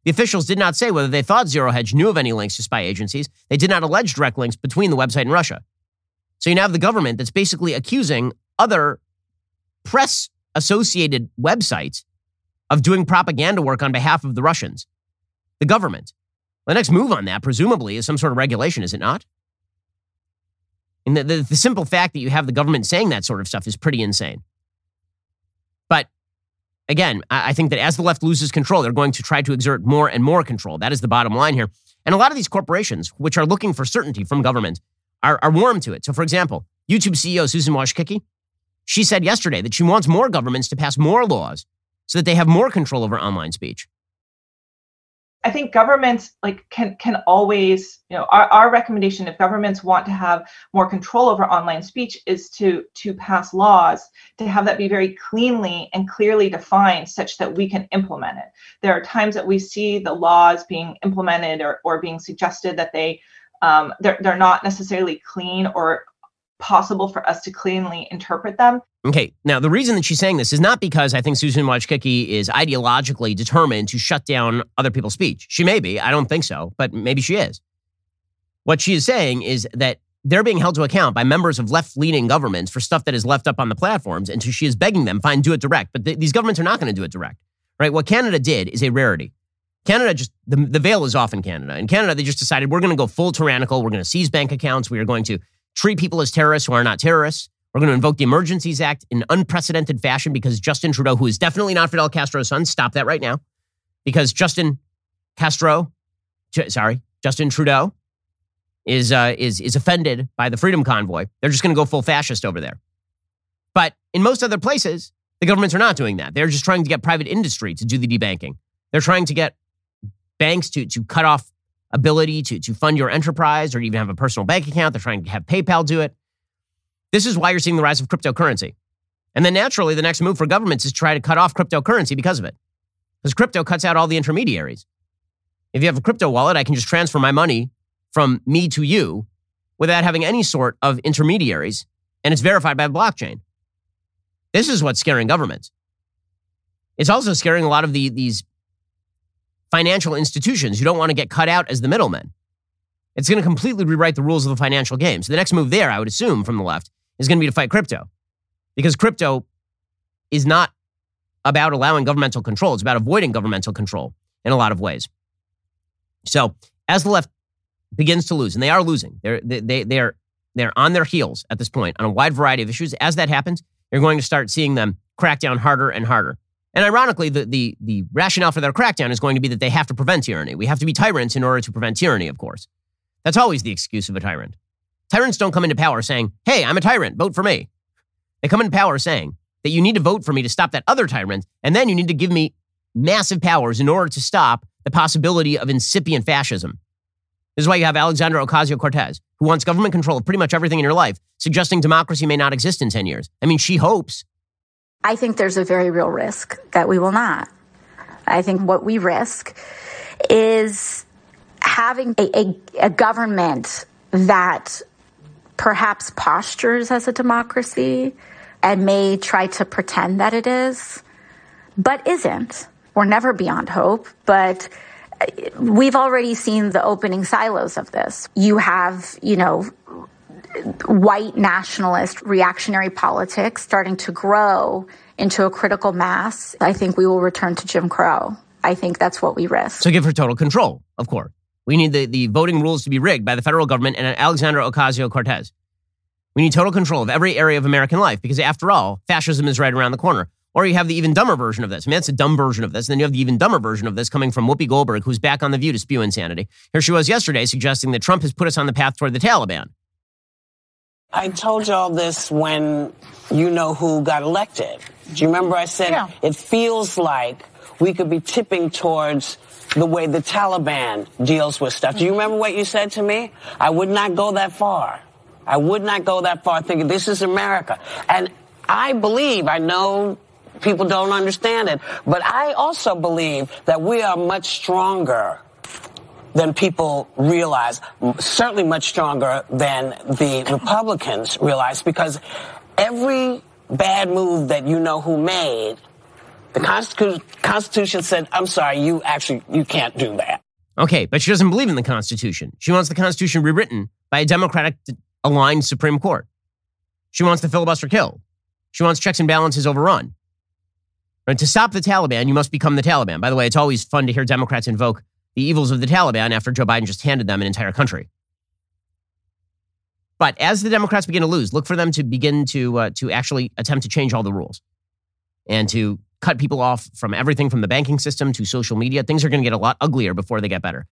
The officials did not say whether they thought Zero Hedge knew of any links to spy agencies. They did not allege direct links between the website and Russia. So you now have the government that's basically accusing other press associated websites of doing propaganda work on behalf of the Russians, the government. The next move on that, presumably, is some sort of regulation, is it not? And the, the, the simple fact that you have the government saying that sort of stuff is pretty insane But again, I think that as the left loses control, they're going to try to exert more and more control. That is the bottom line here. And a lot of these corporations, which are looking for certainty from government, are, are warm to it. So, for example, YouTube CEO Susan Wojcicki, she said yesterday that she wants more governments to pass more laws so that they have more control over online speech. I think governments like can can always, you know, our, our recommendation if governments want to have more control over online speech is to to pass laws to have that be very cleanly and clearly defined such that we can implement it. There are times that we see the laws being implemented or, or being suggested that they um, they're, they're not necessarily clean or possible for us to cleanly interpret them. Okay, now the reason that she's saying this is not because I think Susan Wojcicki is ideologically determined to shut down other people's speech. She may be, I don't think so, but maybe she is. What she is saying is that they're being held to account by members of left leaning governments for stuff that is left up on the platforms. And so she is begging them, fine, do it direct. But th- these governments are not going to do it direct, right? What Canada did is a rarity. Canada just, the, the veil is off in Canada. In Canada, they just decided we're going to go full tyrannical. We're going to seize bank accounts. We are going to treat people as terrorists who are not terrorists. We're going to invoke the Emergencies Act in unprecedented fashion because Justin Trudeau, who is definitely not Fidel Castro's son, stop that right now. Because Justin Castro, sorry, Justin Trudeau is, uh, is, is offended by the Freedom Convoy. They're just going to go full fascist over there. But in most other places, the governments are not doing that. They're just trying to get private industry to do the debanking. They're trying to get banks to, to cut off ability to, to fund your enterprise or even have a personal bank account. They're trying to have PayPal do it. This is why you're seeing the rise of cryptocurrency. And then naturally, the next move for governments is to try to cut off cryptocurrency because of it. Because crypto cuts out all the intermediaries. If you have a crypto wallet, I can just transfer my money from me to you without having any sort of intermediaries, and it's verified by the blockchain. This is what's scaring governments. It's also scaring a lot of the, these financial institutions who don't want to get cut out as the middlemen. It's going to completely rewrite the rules of the financial game. So the next move there, I would assume, from the left, is going to be to fight crypto. Because crypto is not about allowing governmental control, it's about avoiding governmental control in a lot of ways. So as the left begins to lose, and they are losing, they're, they, they, are, they're on their heels at this point on a wide variety of issues. As that happens, you're going to start seeing them crack down harder and harder. And ironically, the, the, the rationale for their crackdown is going to be that they have to prevent tyranny. We have to be tyrants in order to prevent tyranny, of course. That's always the excuse of a tyrant. Tyrants don't come into power saying, hey, I'm a tyrant, vote for me. They come into power saying that you need to vote for me to stop that other tyrant, and then you need to give me massive powers in order to stop the possibility of incipient fascism. This is why you have Alexandra Ocasio Cortez, who wants government control of pretty much everything in your life, suggesting democracy may not exist in 10 years. I mean, she hopes. I think there's a very real risk that we will not. I think what we risk is having a, a, a government that perhaps postures as a democracy and may try to pretend that it is, but isn't. We're never beyond hope, but uh, we've already seen the opening silos of this. You have, you know, white nationalist reactionary politics starting to grow into a critical mass. I think we will return to Jim Crow. I think that's what we risk. So give her total control, of course. We need the, the voting rules to be rigged by the federal government and Alexandra Ocasio Cortez. We need total control of every area of American life because, after all, fascism is right around the corner. Or you have the even dumber version of this. I mean, that's a dumb version of this. And then you have the even dumber version of this coming from Whoopi Goldberg, who's back on The View to spew insanity. Here she was yesterday suggesting that Trump has put us on the path toward the Taliban. I told y'all this when you know who got elected. Do you remember I said yeah. it feels like we could be tipping towards the way the Taliban deals with stuff. Do you remember what you said to me? I would not go that far. I would not go that far thinking this is America. And I believe, I know people don't understand it, but I also believe that we are much stronger than people realize, certainly much stronger than the Republicans realize, because every bad move that you know who made, the Constitution said, I'm sorry, you actually, you can't do that. Okay, but she doesn't believe in the Constitution. She wants the Constitution rewritten by a Democratic aligned Supreme Court. She wants the filibuster killed. She wants checks and balances overrun. And to stop the Taliban, you must become the Taliban. By the way, it's always fun to hear Democrats invoke the evils of the Taliban after Joe Biden just handed them an entire country. But as the Democrats begin to lose, look for them to begin to uh, to actually attempt to change all the rules and to cut people off from everything from the banking system to social media. Things are going to get a lot uglier before they get better.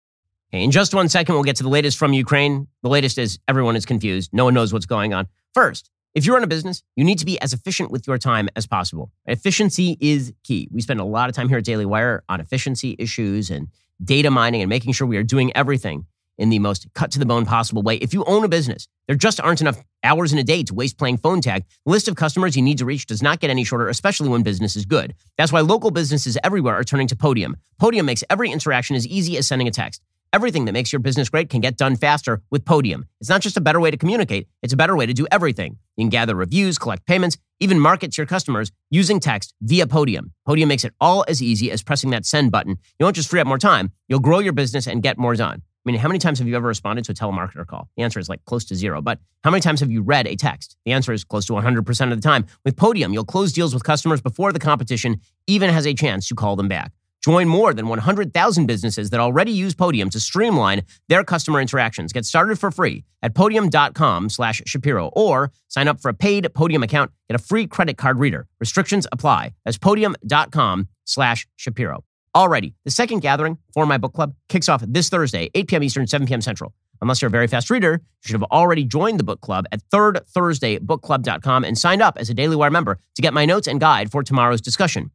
Okay, in just one second, we'll get to the latest from Ukraine. The latest is everyone is confused. No one knows what's going on. First, if you run a business, you need to be as efficient with your time as possible. Efficiency is key. We spend a lot of time here at Daily Wire on efficiency issues and data mining and making sure we are doing everything in the most cut to the bone possible way. If you own a business, there just aren't enough hours in a day to waste playing phone tag. The list of customers you need to reach does not get any shorter, especially when business is good. That's why local businesses everywhere are turning to Podium. Podium makes every interaction as easy as sending a text. Everything that makes your business great can get done faster with Podium. It's not just a better way to communicate, it's a better way to do everything. You can gather reviews, collect payments, even market to your customers using text via Podium. Podium makes it all as easy as pressing that send button. You won't just free up more time, you'll grow your business and get more done. I mean, how many times have you ever responded to a telemarketer call? The answer is like close to zero. But how many times have you read a text? The answer is close to 100% of the time. With Podium, you'll close deals with customers before the competition even has a chance to call them back. Join more than 100,000 businesses that already use Podium to streamline their customer interactions. Get started for free at podium.com slash Shapiro or sign up for a paid Podium account. Get a free credit card reader. Restrictions apply. That's podium.com slash Shapiro. Alrighty, the second gathering for my book club kicks off this Thursday, 8 p.m. Eastern, 7 p.m. Central. Unless you're a very fast reader, you should have already joined the book club at thirdthursdaybookclub.com and signed up as a Daily Wire member to get my notes and guide for tomorrow's discussion.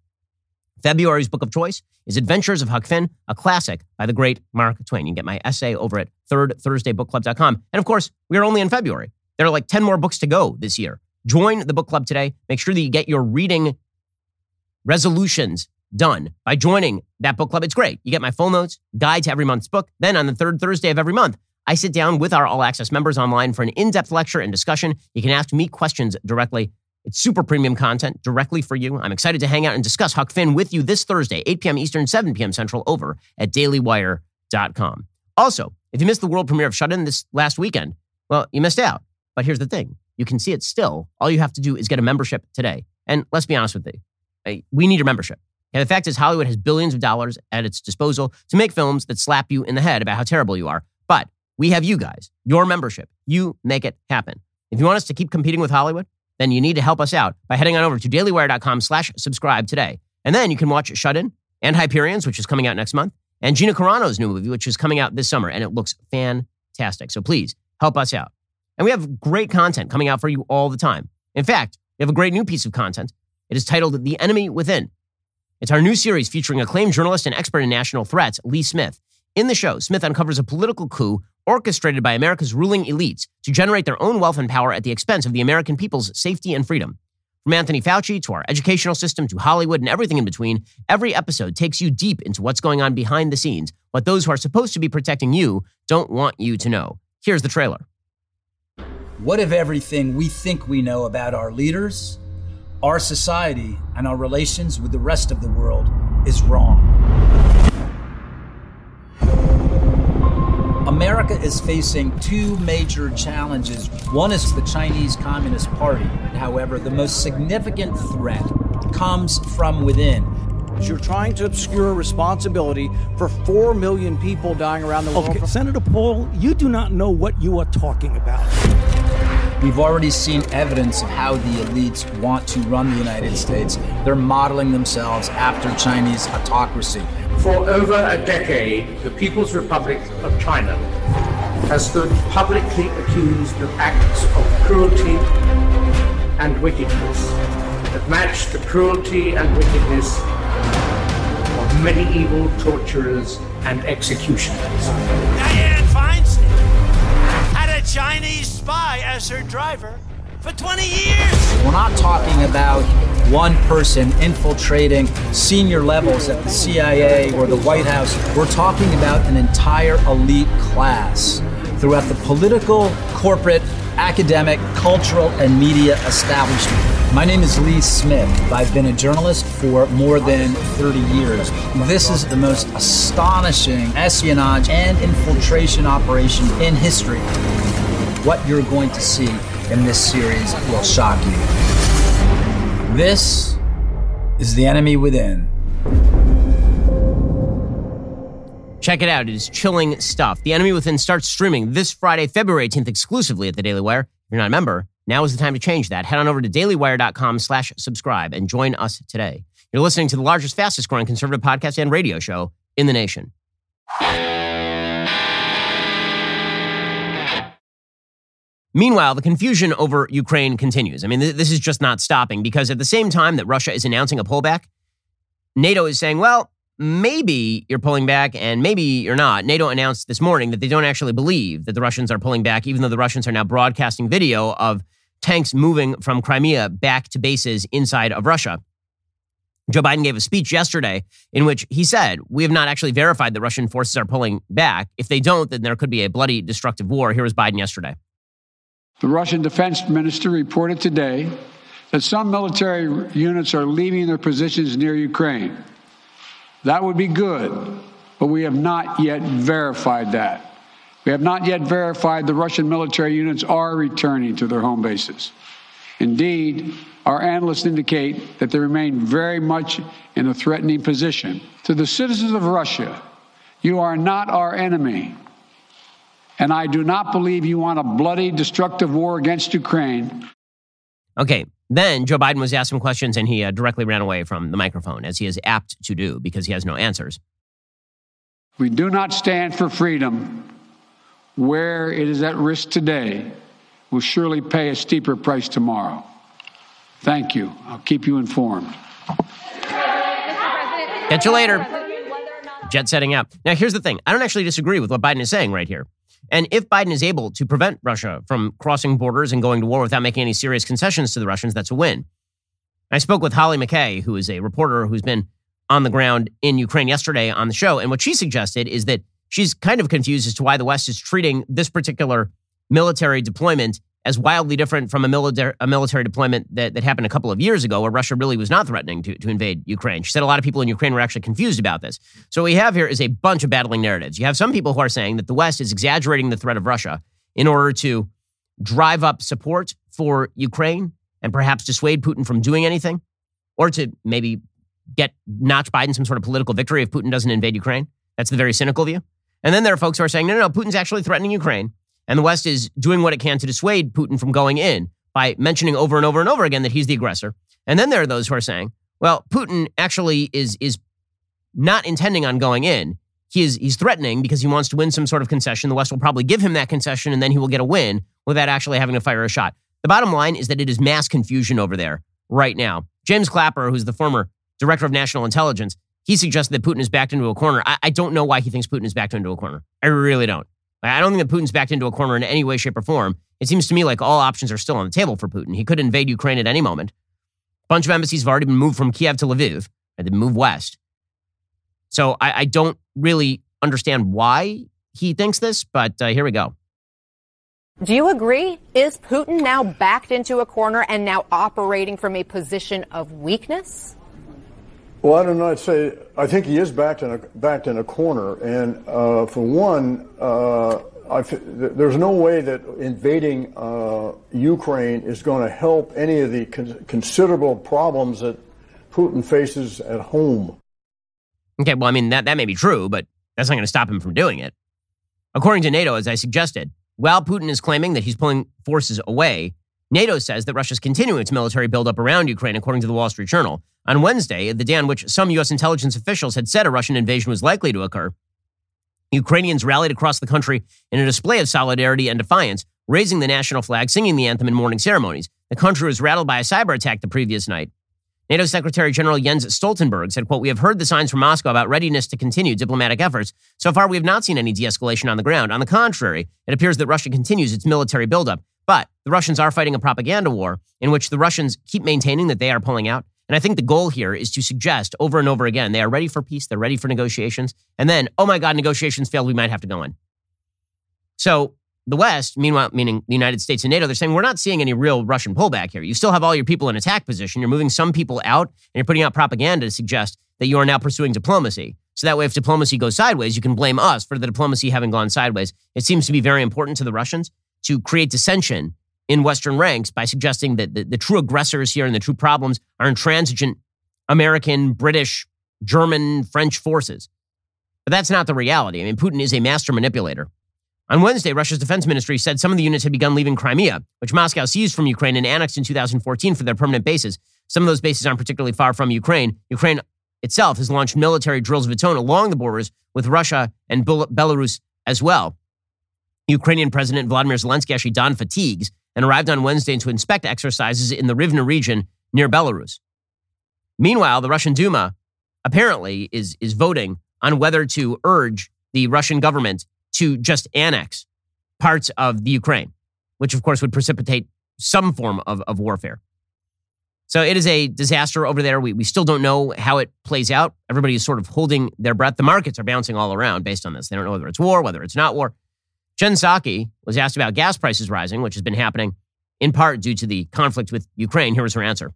February's book of choice is Adventures of Huck Finn, a classic by the great Mark Twain. You can get my essay over at thirdthursdaybookclub.com. And of course, we are only in February. There are like 10 more books to go this year. Join the book club today. Make sure that you get your reading resolutions done by joining that book club. It's great. You get my full notes, guide to every month's book. Then on the third Thursday of every month, I sit down with our all access members online for an in depth lecture and discussion. You can ask me questions directly. It's super premium content directly for you. I'm excited to hang out and discuss Huck Finn with you this Thursday, 8 p.m. Eastern, 7 p.m. Central, over at dailywire.com. Also, if you missed the world premiere of Shut In this last weekend, well, you missed out. But here's the thing you can see it still. All you have to do is get a membership today. And let's be honest with you, we need your membership. And the fact is, Hollywood has billions of dollars at its disposal to make films that slap you in the head about how terrible you are. But we have you guys, your membership. You make it happen. If you want us to keep competing with Hollywood, then you need to help us out by heading on over to dailywire.com slash subscribe today. And then you can watch Shut In and Hyperions, which is coming out next month, and Gina Carano's new movie, which is coming out this summer, and it looks fantastic. So please help us out. And we have great content coming out for you all the time. In fact, we have a great new piece of content. It is titled The Enemy Within. It's our new series featuring acclaimed journalist and expert in national threats, Lee Smith. In the show, Smith uncovers a political coup orchestrated by America's ruling elites to generate their own wealth and power at the expense of the American people's safety and freedom. From Anthony Fauci to our educational system to Hollywood and everything in between, every episode takes you deep into what's going on behind the scenes, what those who are supposed to be protecting you don't want you to know. Here's the trailer. What if everything we think we know about our leaders, our society, and our relations with the rest of the world is wrong? America is facing two major challenges. One is the Chinese Communist Party. However, the most significant threat comes from within. You're trying to obscure responsibility for 4 million people dying around the world. Okay, Senator Paul, you do not know what you are talking about. We've already seen evidence of how the elites want to run the United States. They're modeling themselves after Chinese autocracy. For over a decade, the People's Republic of China has stood publicly accused of acts of cruelty and wickedness that match the cruelty and wickedness of medieval torturers and executioners. Dianne Feinstein had a Chinese spy as her driver for 20 years. We're not talking about one person infiltrating senior levels at the CIA or the White House. We're talking about an entire elite class throughout the political, corporate, academic, cultural, and media establishment. My name is Lee Smith. I've been a journalist for more than 30 years. This is the most astonishing espionage and infiltration operation in history. What you're going to see in this series will shock you. This is The Enemy Within. Check it out. It is chilling stuff. The Enemy Within starts streaming this Friday, February 18th, exclusively at the Daily Wire. If you're not a member, now is the time to change that. Head on over to dailywire.com slash subscribe and join us today. You're listening to the largest, fastest growing conservative podcast and radio show in the nation. Meanwhile, the confusion over Ukraine continues. I mean, th- this is just not stopping because at the same time that Russia is announcing a pullback, NATO is saying, well, maybe you're pulling back and maybe you're not. NATO announced this morning that they don't actually believe that the Russians are pulling back, even though the Russians are now broadcasting video of tanks moving from Crimea back to bases inside of Russia. Joe Biden gave a speech yesterday in which he said, We have not actually verified that Russian forces are pulling back. If they don't, then there could be a bloody, destructive war. Here was Biden yesterday. The Russian defense minister reported today that some military units are leaving their positions near Ukraine. That would be good, but we have not yet verified that. We have not yet verified the Russian military units are returning to their home bases. Indeed, our analysts indicate that they remain very much in a threatening position. To the citizens of Russia, you are not our enemy. And I do not believe you want a bloody, destructive war against Ukraine. Okay, then Joe Biden was asked some questions and he uh, directly ran away from the microphone, as he is apt to do because he has no answers. We do not stand for freedom where it is at risk today will surely pay a steeper price tomorrow. Thank you. I'll keep you informed. Catch you later. Jet setting out. Now, here's the thing I don't actually disagree with what Biden is saying right here. And if Biden is able to prevent Russia from crossing borders and going to war without making any serious concessions to the Russians, that's a win. I spoke with Holly McKay, who is a reporter who's been on the ground in Ukraine yesterday on the show. And what she suggested is that she's kind of confused as to why the West is treating this particular military deployment as wildly different from a military, a military deployment that, that happened a couple of years ago where Russia really was not threatening to, to invade Ukraine. She said a lot of people in Ukraine were actually confused about this. So what we have here is a bunch of battling narratives. You have some people who are saying that the West is exaggerating the threat of Russia in order to drive up support for Ukraine and perhaps dissuade Putin from doing anything or to maybe get notch Biden some sort of political victory if Putin doesn't invade Ukraine. That's the very cynical view. And then there are folks who are saying, no, no, no, Putin's actually threatening Ukraine. And the West is doing what it can to dissuade Putin from going in by mentioning over and over and over again that he's the aggressor. And then there are those who are saying, well, Putin actually is is not intending on going in. He is he's threatening because he wants to win some sort of concession. The West will probably give him that concession and then he will get a win without actually having to fire a shot. The bottom line is that it is mass confusion over there right now. James Clapper, who's the former director of national intelligence, he suggested that Putin is backed into a corner. I, I don't know why he thinks Putin is backed into a corner. I really don't. I don't think that Putin's backed into a corner in any way, shape, or form. It seems to me like all options are still on the table for Putin. He could invade Ukraine at any moment. A bunch of embassies have already been moved from Kiev to Lviv, and they move west. So I, I, don't really understand why he thinks this, but uh, here we go. Do you agree? Is Putin now backed into a corner and now operating from a position of weakness? Well, I don't know. I'd say I think he is backed in a backed in a corner, and uh, for one, uh, there's no way that invading uh, Ukraine is going to help any of the con- considerable problems that Putin faces at home. Okay, well, I mean that that may be true, but that's not going to stop him from doing it. According to NATO, as I suggested, while Putin is claiming that he's pulling forces away, NATO says that Russia is continuing its military buildup around Ukraine, according to the Wall Street Journal. On Wednesday, the day on which some U.S. intelligence officials had said a Russian invasion was likely to occur, Ukrainians rallied across the country in a display of solidarity and defiance, raising the national flag, singing the anthem, in morning ceremonies. The country was rattled by a cyber attack the previous night. NATO Secretary General Jens Stoltenberg said, quote, We have heard the signs from Moscow about readiness to continue diplomatic efforts. So far, we have not seen any de-escalation on the ground. On the contrary, it appears that Russia continues its military buildup. But the Russians are fighting a propaganda war in which the Russians keep maintaining that they are pulling out. And I think the goal here is to suggest over and over again they are ready for peace, they're ready for negotiations. And then, oh my God, negotiations failed, we might have to go in. So the West, meanwhile, meaning the United States and NATO, they're saying we're not seeing any real Russian pullback here. You still have all your people in attack position. You're moving some people out and you're putting out propaganda to suggest that you are now pursuing diplomacy. So that way, if diplomacy goes sideways, you can blame us for the diplomacy having gone sideways. It seems to be very important to the Russians to create dissension in Western ranks by suggesting that the, the true aggressors here and the true problems are intransigent American, British, German, French forces. But that's not the reality. I mean, Putin is a master manipulator. On Wednesday, Russia's defense ministry said some of the units had begun leaving Crimea, which Moscow seized from Ukraine and annexed in 2014 for their permanent bases. Some of those bases aren't particularly far from Ukraine. Ukraine itself has launched military drills of its own along the borders with Russia and Belarus as well. Ukrainian President Vladimir Zelensky actually donned fatigues and arrived on Wednesday to inspect exercises in the Rivne region near Belarus. Meanwhile, the Russian Duma apparently is, is voting on whether to urge the Russian government to just annex parts of the Ukraine, which of course would precipitate some form of, of warfare. So it is a disaster over there. We, we still don't know how it plays out. Everybody is sort of holding their breath. The markets are bouncing all around based on this. They don't know whether it's war, whether it's not war. Jen Psaki was asked about gas prices rising, which has been happening in part due to the conflict with Ukraine. Here was her answer.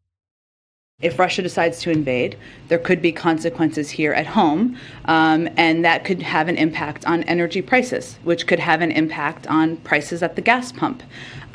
If Russia decides to invade, there could be consequences here at home, um, and that could have an impact on energy prices, which could have an impact on prices at the gas pump.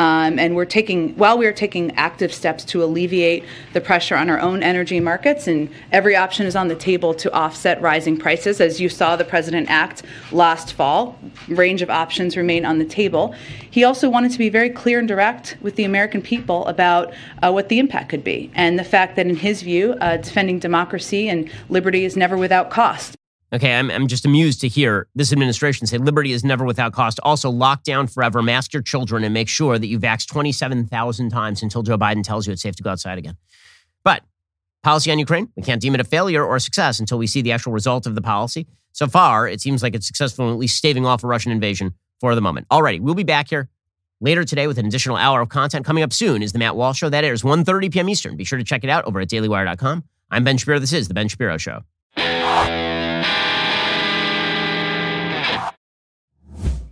Um, and we're taking, while we are taking active steps to alleviate the pressure on our own energy markets, and every option is on the table to offset rising prices. As you saw the president act last fall, range of options remain on the table. He also wanted to be very clear and direct with the American people about uh, what the impact could be, and the fact that, in his view, uh, defending democracy and liberty is never without cost. Okay, I'm, I'm just amused to hear this administration say liberty is never without cost. Also, lock down forever, mask your children, and make sure that you vax 27,000 times until Joe Biden tells you it's safe to go outside again. But policy on Ukraine, we can't deem it a failure or a success until we see the actual result of the policy. So far, it seems like it's successful in at least staving off a Russian invasion for the moment. Alrighty, we'll be back here later today with an additional hour of content. Coming up soon is the Matt Walsh Show. That airs 1.30 p.m. Eastern. Be sure to check it out over at dailywire.com. I'm Ben Shapiro. This is The Ben Shapiro Show.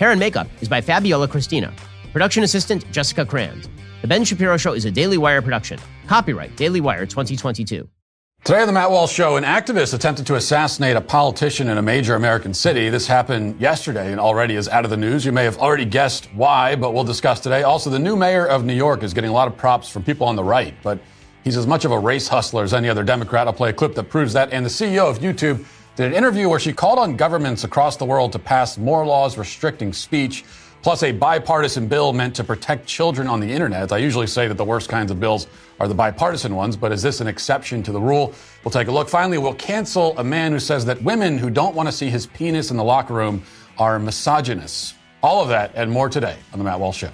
Hair and makeup is by Fabiola Cristina. Production assistant Jessica Kranz. The Ben Shapiro Show is a Daily Wire production. Copyright Daily Wire 2022. Today on the Matt Walsh Show, an activist attempted to assassinate a politician in a major American city. This happened yesterday and already is out of the news. You may have already guessed why, but we'll discuss today. Also, the new mayor of New York is getting a lot of props from people on the right, but he's as much of a race hustler as any other Democrat. I'll play a clip that proves that. And the CEO of YouTube did an interview where she called on governments across the world to pass more laws restricting speech, plus a bipartisan bill meant to protect children on the internet. I usually say that the worst kinds of bills are the bipartisan ones, but is this an exception to the rule? We'll take a look. Finally, we'll cancel a man who says that women who don't want to see his penis in the locker room are misogynists. All of that and more today on The Matt Walsh Show.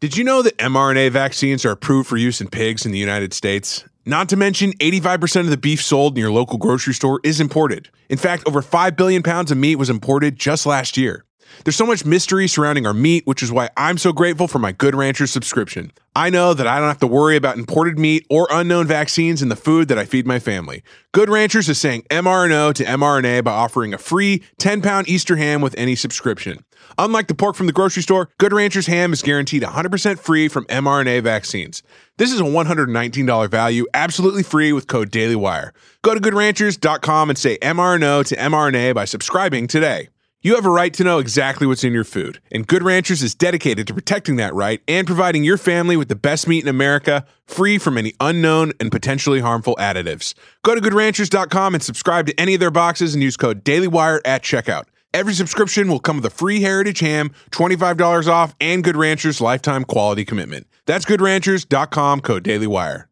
Did you know that mRNA vaccines are approved for use in pigs in the United States? Not to mention, 85% of the beef sold in your local grocery store is imported. In fact, over 5 billion pounds of meat was imported just last year. There's so much mystery surrounding our meat, which is why I'm so grateful for my Good Ranchers subscription. I know that I don't have to worry about imported meat or unknown vaccines in the food that I feed my family. Good Ranchers is saying mRNO to mRNA by offering a free 10 pound Easter ham with any subscription. Unlike the pork from the grocery store, Good Ranchers ham is guaranteed 100% free from mRNA vaccines. This is a $119 value, absolutely free with code DailyWire. Go to goodranchers.com and say mRNO to mRNA by subscribing today. You have a right to know exactly what's in your food, and Good Ranchers is dedicated to protecting that right and providing your family with the best meat in America, free from any unknown and potentially harmful additives. Go to goodranchers.com and subscribe to any of their boxes and use code DailyWire at checkout. Every subscription will come with a free Heritage Ham, $25 off, and Good Ranchers lifetime quality commitment. That's goodranchers.com, code DailyWire.